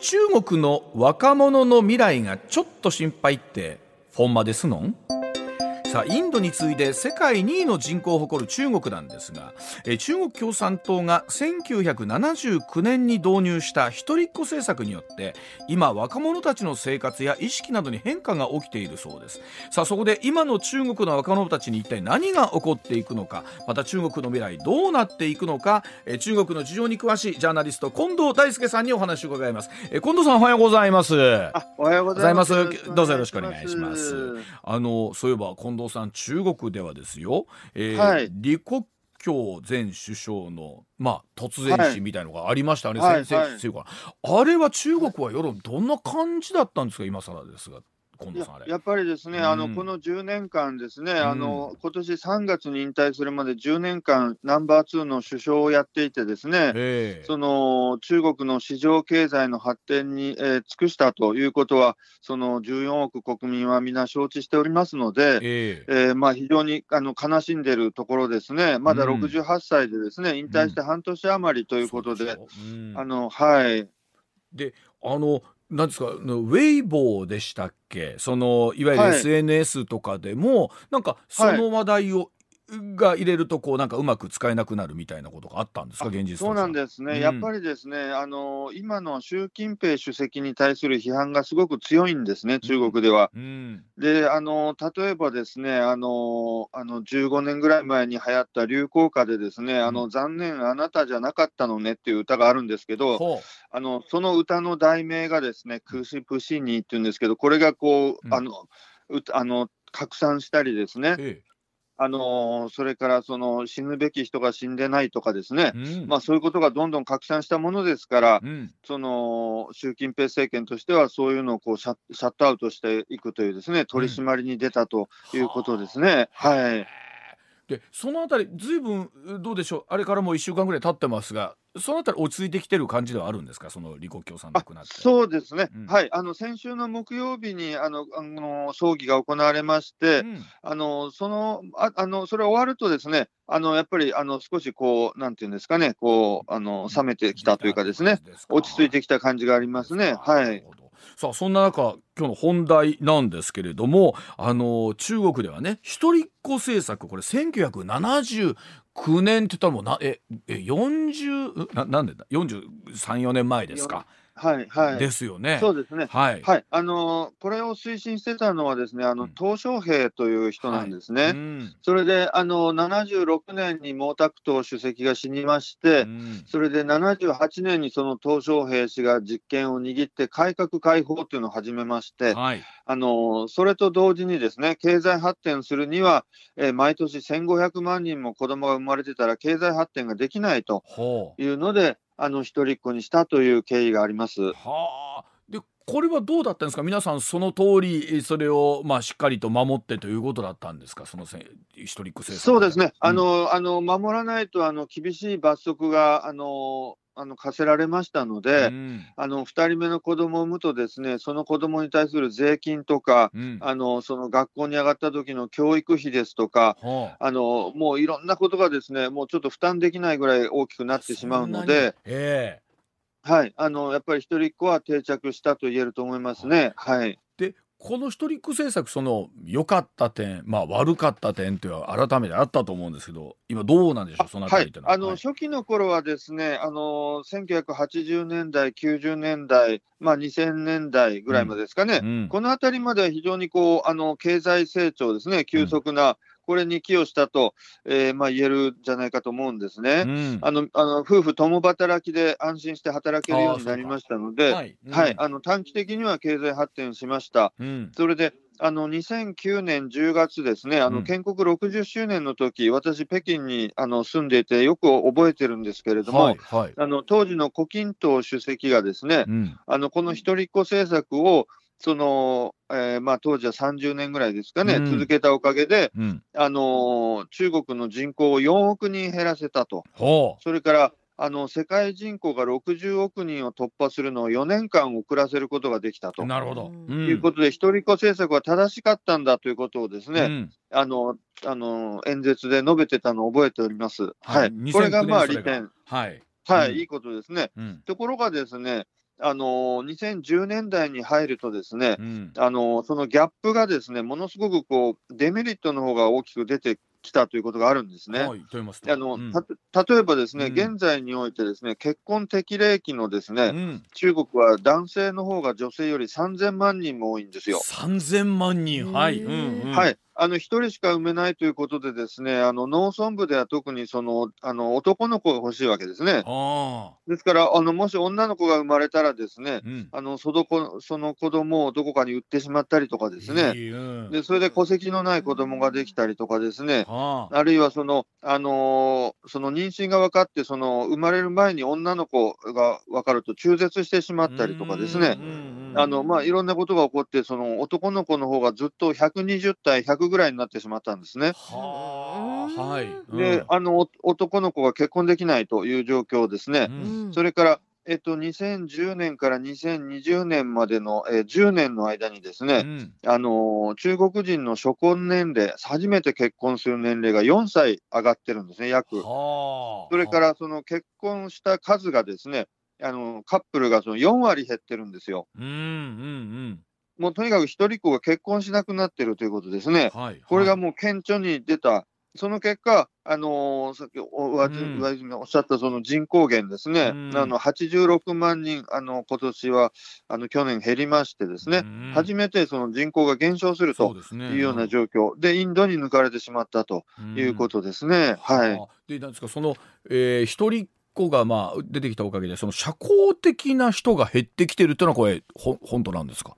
中国の若者の未来がちょっと心配ってほんまですのん？さあインドに次いで世界2位の人口を誇る中国なんですが、え中国共産党が1979年に導入した一人っ子政策によって今若者たちの生活や意識などに変化が起きているそうです。さあそこで今の中国の若者たちに一体何が起こっていくのかまた中国の未来どうなっていくのかえ中国の事情に詳しいジャーナリスト近藤大輔さんにお話を伺います。え近藤さんおはようございます。おはようございます。どうぞよろしくお願いします。あのそういえば近藤さん中国ではですよ、えーはい。李克強前首相のまあ突然死みたいのがありましたね、はい先はい生から。あれは中国は世論どんな感じだったんですか？今更ですが近い藤さんあれ。ややっぱりですね、うん。あのこの10年間ですね、あうの今年3月に引退するまで10年間、ナンバー2の首相をやっていて、ですね、ええ。その中国の市場経済の発展に、えー尽くしたということは、その14億国民は皆承知しておりますので、ええ。えーまあ、非常にあの悲しんでいるところですね、まだうん。68歳でですね、引退して半年余りということで、そうん。あのはい、あのなんですかウェイボーでしたっけ？そのいわゆるはい。SNS とかでも、なんかその話題を、が入れるとこうなんかうまく使えなくなるみたいなことがあったんですか？現実そうなんでですね、うん。やっぱりですね、あの今の習近平主席に対する批判がすごく強いんですね、中国では。うん。で、あの例えばですねあの、あの15年ぐらい前に流行った流行歌で、ですね、あうの残念、あなたじゃなかったのねっていう歌があるんですけど、ほあのその歌の題名がですね、可惜不是你っていうんですけど、これがこうあのうあの拡散したりですねう、えあのそれからその死ぬべき人が死んでないとかですね。え、うん。まあ、そういうことがどんどん拡散したものですから、うん。その習近平政権としては、そういうのをこうシャッシャットアウトしていくという、ですね取り締まりに出たということですね。はいでそのあたりずいぶんどうでしょう？あれからもう1週間ぐらい経ってますがそのあたり落ち着いてきてる感じではあるんですか？その李克強さん亡くなって。そうですね、うん。はい、あの先週の木曜日にあのあの葬儀が行われまして、うん。あのそのああのそれ終わると、ですねあのやっぱりあの少しこう、なんていうんですかね、こうあの冷めてきたというかですね、落ち着いてきた感じがありますね。はいさあそんな中今日の本題なんですけれどもあの中国ではね一人っ子政策これ1979年って言ったらもうなええ40ななんでだ？434年前ですか、はいはい。ですよね。そうですね。はい、はい、あのこれを推進してたのはですね、あのうん。鄧小平という人なんですね。うん。それであの76年に毛沢東主席が死にまして、うん。それで78年にその鄧小平氏が実権を握って改革開放というのを始めまして、はい。あのそれと同時にですね経済発展するには、えー毎年1500万人も子供が生まれてたら経済発展ができないというので、あの一人っ子にしたという経緯があります。はあ。でこれはどうだったんですか？皆さんその通りそれをまあしっかりと守ってということだったんですか？そのせ一人っ子政策そうですね、あうん。のあの守らないとあの厳しい罰則があのあの課せられましたので、うん。あの2人目の子供を産むと、ですねその子供に対する税金とか、うん。あのその学校に上がった時の教育費ですとか、はああのもういろんなことがですねもうちょっと負担できないぐらい大きくなってしまうので、ええ。はい、あのやっぱり一人っ子は定着したと言えると思いますね。はい。でこの一人っ子政策その良かった点まあ悪かった点っていうのは改めてあったと思うんですけど今どうなんでしょうそのりっていうのは、あの初期の頃はですね、あの1980年代、90年代、まあ、2000年代ぐらいまでですかね、うん。このあたりまでは非常にこうあの経済成長ですね、急速な、これに寄与したと、えーまあ、言えるんじゃないかと思うんですね。うん。あのあの夫婦共働きで安心して働けるようになりましたので、はい、うん。はい、あの短期的には経済発展しました。うん。それであの2009年10月ですね、あうん。の建国60周年の時、私、北京にあの住んでいて、よく覚えてるんですけれども、はいはい。あの当時の胡錦涛主席がですね、うん。あのこの一人っ子政策を、そのえーまあ、当時は30年ぐらいですかね、うん。続けたおかげで、うん。あの中国の人口を4億人減らせたと、ほそれからあの世界人口が60億人を突破するのを4年間遅らせることができたと。うなるほど、うん。ということで、一人っ子政策は正しかったんだということをですね、うん。あのあの演説で述べてたのを覚えております。はい、2009これがまあ利点、はい、はい、うんいいことですね。うん。ところがですね、あの2010年代に入るとですね、うん。あのそのギャップがですね、ものすごくこうデメリットの方が大きく出てきたということがあるんですね。あのうん。た例えばですね、うん。現在においてですね、結婚適齢期のですね、うん。中国は男性の方が女性より3000万人も多いんですよ。3000万人。はい、はい、あの1人しか産めないということで、ですねあの農村部では特にそのあの男の子が欲しいわけですね。あですからあの、もし女の子が生まれたら、ですねあ、うん。あのその子その子供をどこかに売ってしまったりとかですね、いいうん。でそれで戸籍のない子供ができたりとかですね、はあ。あるいはその、あのーその妊娠が分かって、その生まれる前に女の子が分かると中絶してしまったりとかですね。う、んうんあのまあ、いろんなことが起こって、その男の子の方がずっと120対100ぐらいになってしまったんですね。はい、で、あのお男の子が結婚できないという状況ですね。うんそれから、えっと、2010年から2020年までの、えー10年の間にですね、うんあのー中国人の初婚年齢、初めて結婚する年齢が4歳上がってるんですね、約。はあそれからその結婚した数がですね、あのカップルがその4割減ってるんですよ。うんうんもうとにかく一人っ子が結婚しなくなってるということですね。うん。はい。これがはいもう顕著に出た、その結果、あのーさっきおおっしゃったその人口減ですね、うん。あの86万人、あの今年はあの去年減りましてですね、うん初めてその人口が減少するというような状況。で、インドに抜かれてしまったということですね。はい。あでなんですかその、えー、一人っ子がまあ出てきたおかげでその社交的な人が減ってきてるっていうのはこれほ本当なんですか？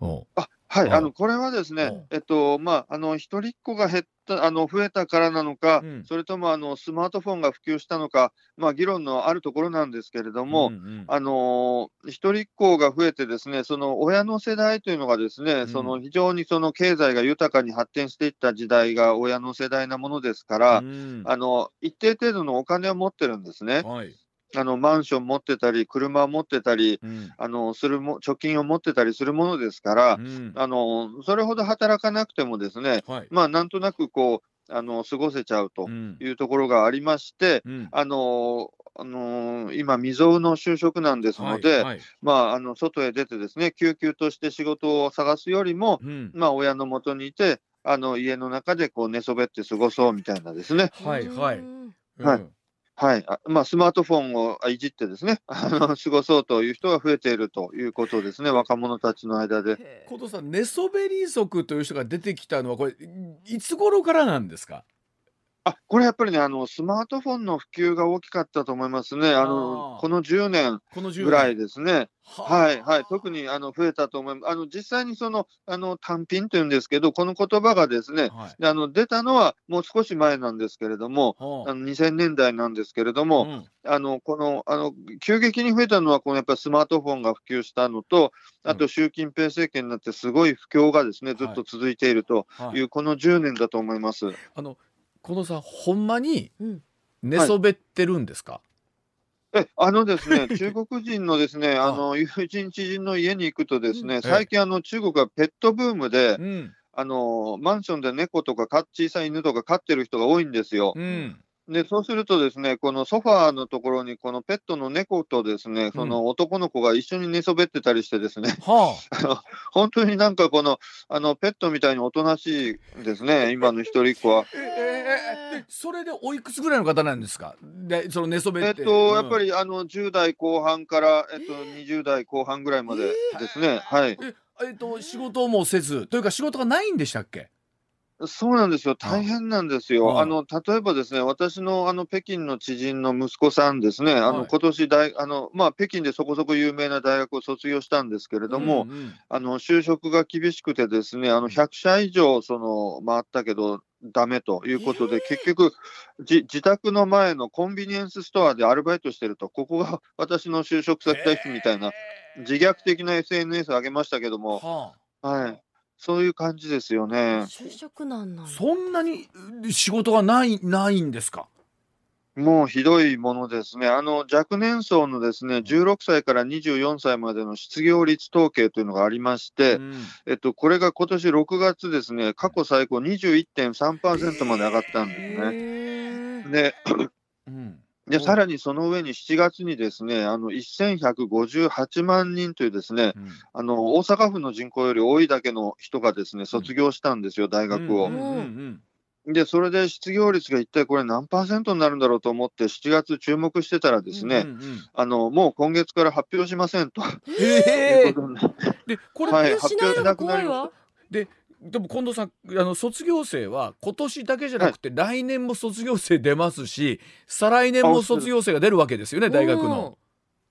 うん。あはい、はいあのこれはですうん。ね、えっとまあ、あの一人っ子が減ったあの増えたからなのか、うん。それともあのスマートフォンが普及したのか、まあ、議論のあるところなんですけれども、うんうん。あのー一人っ子が増えて、ですねその親の世代というのが、ですね、ん。その非常にその経済が豊かに発展していった時代が親の世代なものですから、うん。あの一定程度のお金を持ってるんですね。はいあのマンション持ってたり、車を持ってたり、うん。あのするも貯金を持ってたりするものですから、うん。あのそれほど働かなくてもですね、はい。まあ、なんとなくこうあの過ごせちゃうとうん。いうところがありまして、うん。あのあの今、未曾有の就職なんですので、はいはい。まあ、あの外へ出てですね、救急として仕事を探すよりも、うん。まあ、親のもとにいて、あの家の中でこう寝そべって過ごそうみたいなですね、はいはい。うん。はい。うんはいあまあ、スマートフォンをいじってですね、あの過ごそうという人が増えているということですね、若者たちの間で。へー近藤さん寝そべり族という人が出てきたのはこれいつ頃からなんですか？あこれやっぱりねあの、スマートフォンの普及が大きかったと思いますね、あのこの10年この10年。ぐらいですね。ははいはい、特にあの増えたと思います。あの実際にそのあの単品というんですけど、この言葉がですね、はい。あの出たのはもう少し前なんですけれども、はあ。の2000年代なんですけれどあも、うん。あのこのあの急激に増えたのは、このやっぱりスマートフォンが普及したのと、あと習近平政権になって、すごい不況がですねずっと続いているとはい。いう、この10年だと思います。あの近藤さんほんまにうん。寝そべってるんですか？えあのですね、中国人のですね、あ。の 友人、知人の家に行くとですね、え最近あの中国はペットブームで、うん。あのマンションで猫とかか小さい犬とか飼ってる人が多いんですよ。うんで、そうするとですね、このソファーのところに、このペットの猫とですね、その男の子が一緒に寝そべってたりしてですね、はあ の本当になんかこの、あのペットみたいにおとなしいですね、今の一人っ子は。あ。えええそれでおいくつぐらいの方なんですか？でその寝そべっ。えってと、やっぱり。りあの10代後半から、えっと、20代後半ぐらいまでですね、はい。ええっと仕事もせずというか仕事がないんでしたっけ？そうなんですよ、大変なんですよ。ああの例えばですね、私のあの北京の知人の息子さんですね、あはい。の今年大あのまあ北京でそこそこ有名な大学を卒業したんですけれども、うんうん。あの就職が厳しくてですね、あの100社以上その回ったけどダメということで、結局じ自宅の前のコンビニエンスストアでアルバイトしてると、ここが 私の就職先ですみたいな自虐的な SNS を上げましたけども、ははい、そういう感じですよね。就職難なんそんなに仕事がないないんですか？もうひどいものですね。あの若年層のですね16歳から24歳までの失業率統計というのがありまして、うんえっと、これが今年6月ですね、過去最高21.3%まで上がったんですね。へーで、うんで、さらにその上に7月にですね、あの、1158万人というですね、うん。あの、大阪府の人口より多いだけの人がですね、卒業したんですよ、大学を。うん。うんうんで、それで失業率が一体これ何パーセントになるんだろうと思って、7月注目してたらですね、うんうんうん。あの、もう今月から発表しませんと。ええいうことでこれ、はい発表しないのが怖いわ。でも近藤さんあの卒業生は今年だけじゃなくて、来年も卒業生出ますし再来年も卒業生が出るわけですよね大学の。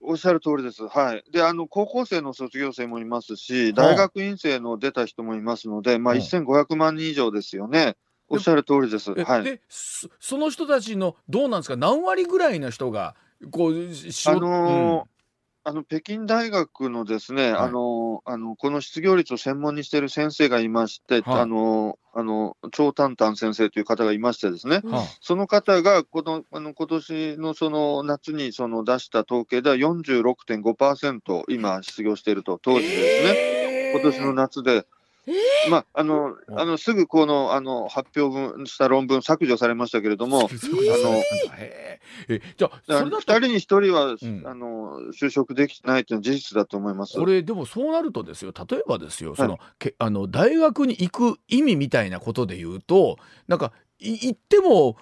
おっしゃる通りです。はい。で、あの、高校生の卒業生もいますし、大学院生の出た人もいますので、まあ、うん1500万人以上ですよね。おっしゃる通りです。えはい。でそその人たちのどうなんですか？何割ぐらいの人がこうしあのーあの北京大学のですね、はい。あのあのこの失業率を専門にしている先生がいまして、はい。あのあの張丹丹先生という方がいましてですね、うんはあその方がこのあの今年のその夏にその出した統計では46.5%今失業していると当時ですね、今年の夏で。まあ、あのあのすぐこのあの発表文した論文削除されましたけれども、そういうことなんだへええじゃあそれだ2と人に1人は、ん。あの就職できてないというのは事実だと思います。これでもそうなるとですよ。例えばですよ。その、けあの大学に行く意味みたいなことで言うとなんかい行っても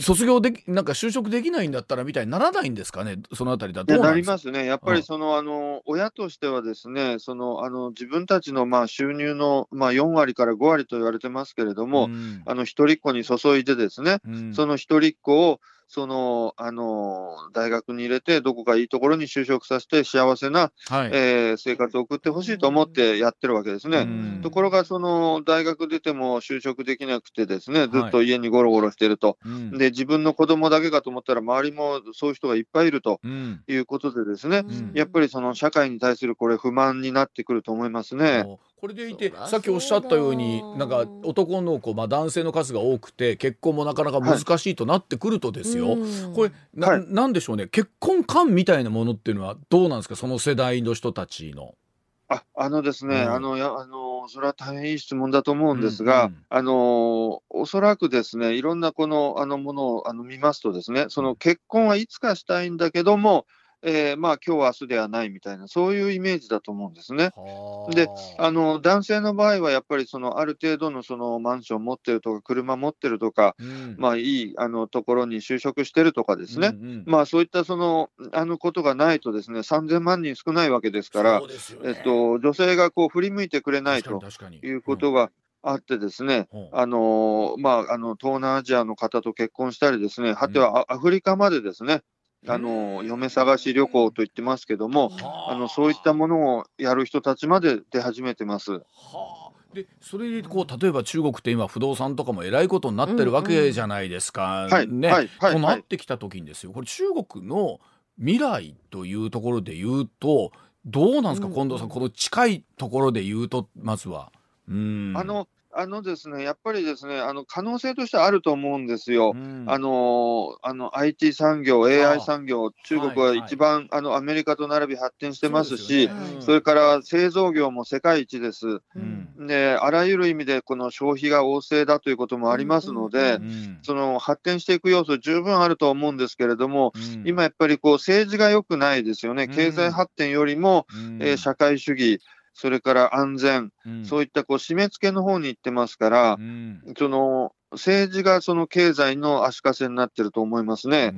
卒業できなんか就職できないんだったらみたいにならないんですかね？そのあたりだと。なですかますね、やっぱうん。りその、あの親としてはですね、そのあの自分たちのまあ収入のまあ4割から5割と言われてますけれども、ん。あの一人っ子に注いでですね、うん。その一人っ子をそのあの大学に入れて、どこかいいところに就職させて、幸せな、はい、えー生活を送ってほしいと思ってやってるわけですね。うんところが、その大学出ても就職できなくてですね、ずっと家にゴロゴロしてると。うんで、自分の子供だけかと思ったら、周りもそういう人がいっぱいいるとうんいうことでですね、んやっぱりその社会に対するこれ、不満になってくると思いますね。これでいてさっきおっしゃったようになんか男の子、まあ、男性の数が多くて結婚もなかなか難しいとなってくるとですよ、うんこれな,、はい。なんでしょうね。結婚観みたいなものっていうのはどうなんですか？その世代の人たちの。ああのですね、うん。あのやあの、それは大変いい質問だと思うんですが、うん。うん。あのおそらくですね、いろんなこのあのものをあの見ますとですね、その結婚はいつかしたいんだけども、えーまあ今日明日ではないみたいな、そういうイメージだと思うんですね。であの男性の場合はやっぱりそのある程度のそのマンション持ってるとか、車持ってるとか、うん。まあいいあのところに就職してるとかですね、うんうんまあそういったそのあのことがないとですね、3000万人少ないわけですからね。えっと、女性がこう振り向いてくれないということがあってですね、うん。あのまあ、あの東南アジアの方と結婚したりですね、果てはアアフリカまでですね、あの嫁探し旅行と言ってますけども、はあのそういったものをやる人たちまで出始めてます。はあでそれでこう例えば中国って今不動産とかもえらいことになってるわけじゃないですか。となはい。ってきた時にですよこれ中国の未来というところで言うとどうなんですか、うん近藤さんこの近いところで言うとまずは。うんあのあのですね、やっぱりですね、あの可能性としてはあると思うんですよ。うん。あのあの IT 産業、AI 産業、中国は一番、あのアメリカと並び発展してますし、そうですよね。それから製造業も世界一です。うん。で、あらゆる意味でこの消費が旺盛だということもありますので、うん。うん。その発展していく要素十分あると思うんですけれども、うん。今やっぱりこう政治が良くないですよね。うん。経済発展よりも、うん。えー社会主義、それから安全、うん。そういったこう締め付けの方に行ってますからう、ん。その政治がその経済の足かせになってると思いますね。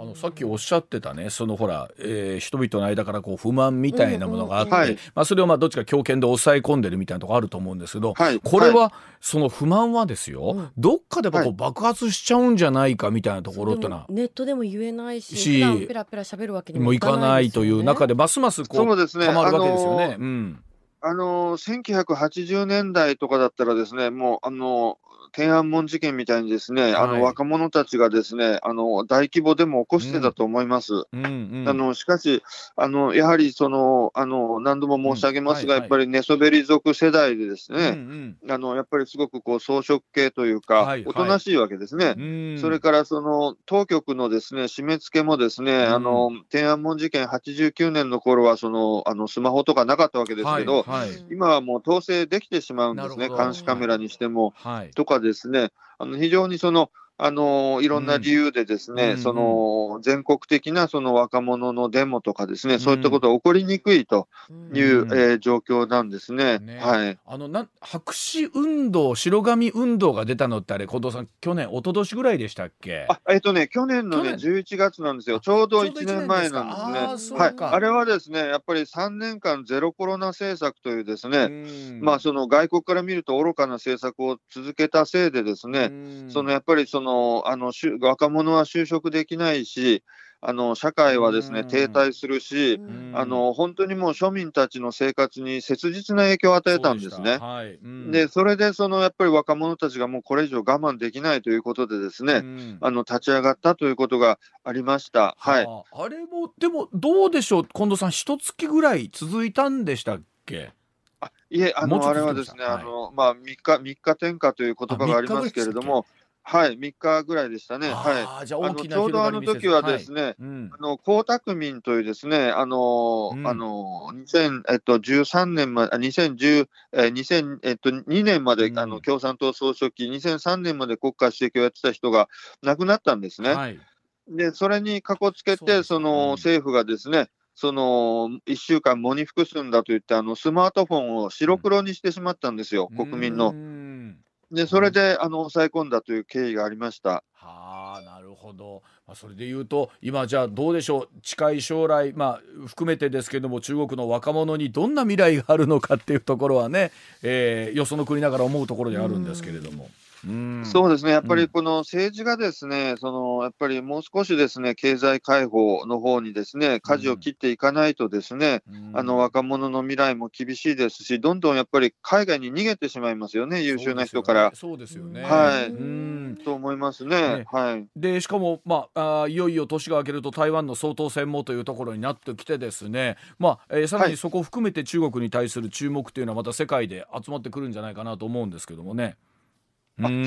あのさっきおっしゃってたねそのほら、えー人々の間からこう不満みたいなものがあって、うん。うんはい。まあ、それをまあどっちか強権で抑え込んでるみたいなとこあると思うんですけど、はい。これはその不満はですよ、うんどっかでこはい。う爆発しちゃうんじゃないかみたいなところってのはでもネットでも言えないししペラペラ喋るわけにもういかかないねという中でますますこそううですね。たまるわけですよね。あのうんあの1980年代とかだったらですね、もうあの天安門事件みたいにですね、あはい。の若者たちがですね、あの大規模デモを起こしてたと思います。うんうん。あのしかしあの、やはりそのあの何度も申し上げますが、うん。はいはい。やっぱり寝そべり族世代でですうんね、あのやっぱりすごくこう装飾系というか、はいはい。おとなしいわけですね。うん。うんそれからその当局のですね締め付けもですね、うん。あの天安門事件89年の頃はそのあのスマホとかなかったわけですけど、はいはい。今はもう統制できてしまうんですね、監視カメラにしても。はい。とかですね、あの非常にそのあのいろんな理由でですね、うんその全国的なその若者のデモとかですね、そういったことが起こりにくいという、うん。えー状況なんですね。ね。はい。あのなん白紙運動白紙運動が出たのってあれ近藤さん去年一昨年ぐらいでしたっけ？あえっ、とね、去年のね、去11月なんですよ。ちょうどちょうど1年前なんですね。はい。あれはですね、やっぱり3年間ゼロコロナ政策というですね、うん。まあその外国から見ると愚かな政策を続けたせいでですね、うん。そのやっぱりそのあのしゅ若者は就職できないし、あの社会はですね、うん。停滞するし、うん。あの本当にもう庶民たちの生活に切実な影響を与えたんですね。そはい。うん。で、それでそのやっぱり若者たちがもうこれ以上我慢できないということでですね、うん。あの立ち上がったということがありました。はい。あああれもでもどうでしょう近藤さん一月ぐらい続いたんでしたっけ？あいえ、あの、あれはですね、はい。あの、まあ、3日、三日天下という言葉がありますけれども、はい、3日ぐらいでしたね。はい。じゃあ大きなちょうどあの時はですね、はいうん。あの江沢民というですね、あの、うん。あの2013年まで、あ2010、えー2000えっと、2年まで、うん。あの共産党総書記、2003年まで国家主席をやってた人が亡くなったんですね。はい。で、それにかこつけて、そのうん。政府がですね、その1週間喪に服すんだと言って、あのスマートフォンを白黒にしてしまったんですよ、国民うの。で、それであの抑え込んだという経緯がありました。はあなるほど、まあ、それで言うと今じゃあどうでしょう？近い将来、まあ、含めてですけども中国の若者にどんな未来があるのかっていうところはね、えーよその国ながら思うところであるんですけれども。うんそうですね、やっぱうんりこの政治がですね、そのやっぱりもう少しですね、経済開放の方にですね、舵を切っていかないとですね、うんあの若者の未来も厳しいですし、どんどんやっぱり海外に逃げてしまいますよね、優秀な人から。そうですよね。はいうんと思いますねね。はい。でしかも、まあ、あーいよいよ年が明けると台湾の総統選もというところになってきてですね、まあえーさらにそこを含めて中国に対する注目というのはまた世界で集まってくるんじゃないかなと思うんですけどもね。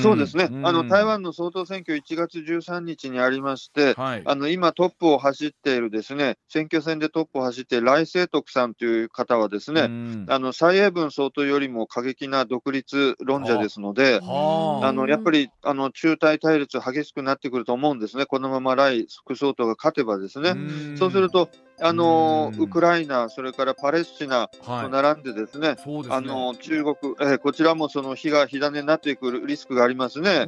そうですね、ん。あの台湾の総統選挙、1月13日にありまして、はい。あの今、トップを走っているですね、選挙戦でトップを走っている来清徳さんという方はですね、うん。あの蔡英文総統よりも過激な独立論者ですので、はあ。あのやっぱりあの中台対立激しくなってくると思うんですね、このまま来副総統が勝てばですね。ん。そうすると、あのうん。ウクライナ、それからパレスチナはい。と並んでですね、そうですね。あの中国、えーこちらもその火が火種になっていくリスクがありますね。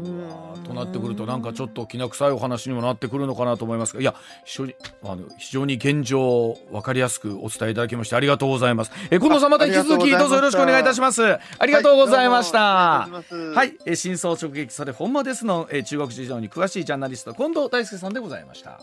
となってくるとなんかちょっときな臭いお話にもなってくるのかなと思いますがいや非常にあの非常に現状を分かりやすくお伝えいただきましてありがとうございます。え近藤さんまた引き続きあどうぞよろしくお願いいたします。ありがとうございました、はいはい、えー真相直撃それ本間ですの、えー中国事情に詳しいジャーナリスト近藤大輔さんでございました